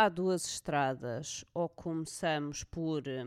Há duas estradas, ou começamos por eh,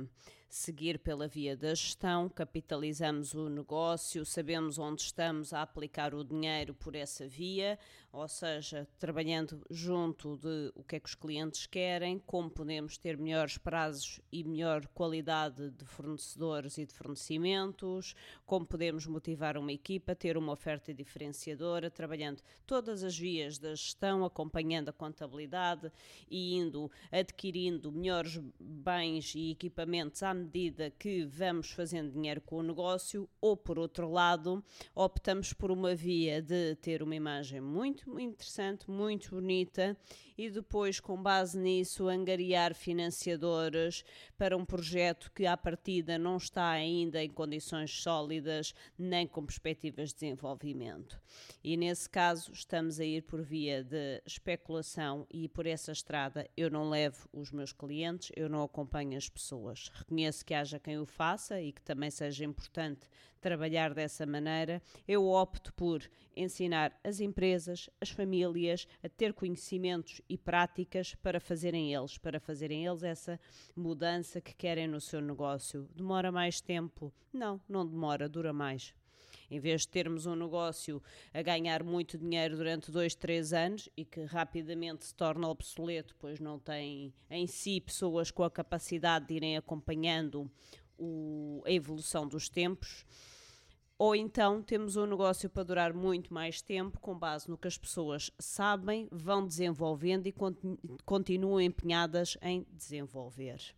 seguir pela via da gestão, capitalizamos o negócio, sabemos onde estamos a aplicar o dinheiro por essa via, ou seja, trabalhando junto de o que é que os clientes querem, como podemos ter melhores prazos e melhor qualidade de fornecedores e de fornecimentos, como podemos motivar uma equipa, ter uma oferta diferenciadora, trabalhando todas as vias da gestão, acompanhando a contabilidade e indo adquirindo melhores bens e equipamentos à medida que vamos fazendo dinheiro com o negócio, ou por outro lado, optamos por uma via de ter uma imagem muito, interessante, muito bonita e depois, com base nisso, angariar financiadores para um projeto que à partida não está ainda em condições sólidas nem com perspectivas de desenvolvimento. E nesse caso, estamos a ir por via de especulação e por essa estrada eu não levo os meus clientes, eu não acompanho as pessoas. Reconheço que haja quem o faça e que também seja importante trabalhar dessa maneira. Eu opto por ensinar as empresas, as famílias a ter conhecimentos e práticas para fazerem eles, para fazerem eles essa mudança que querem no seu negócio. Demora mais tempo? Não, não demora, dura mais. Em vez de termos um negócio a ganhar muito dinheiro durante dois, três anos e que rapidamente se torna obsoleto, pois não tem em si pessoas com a capacidade de irem acompanhando o, a evolução dos tempos. Ou então temos um negócio para durar muito mais tempo, com base no que as pessoas sabem, vão desenvolvendo e continuam empenhadas em desenvolver.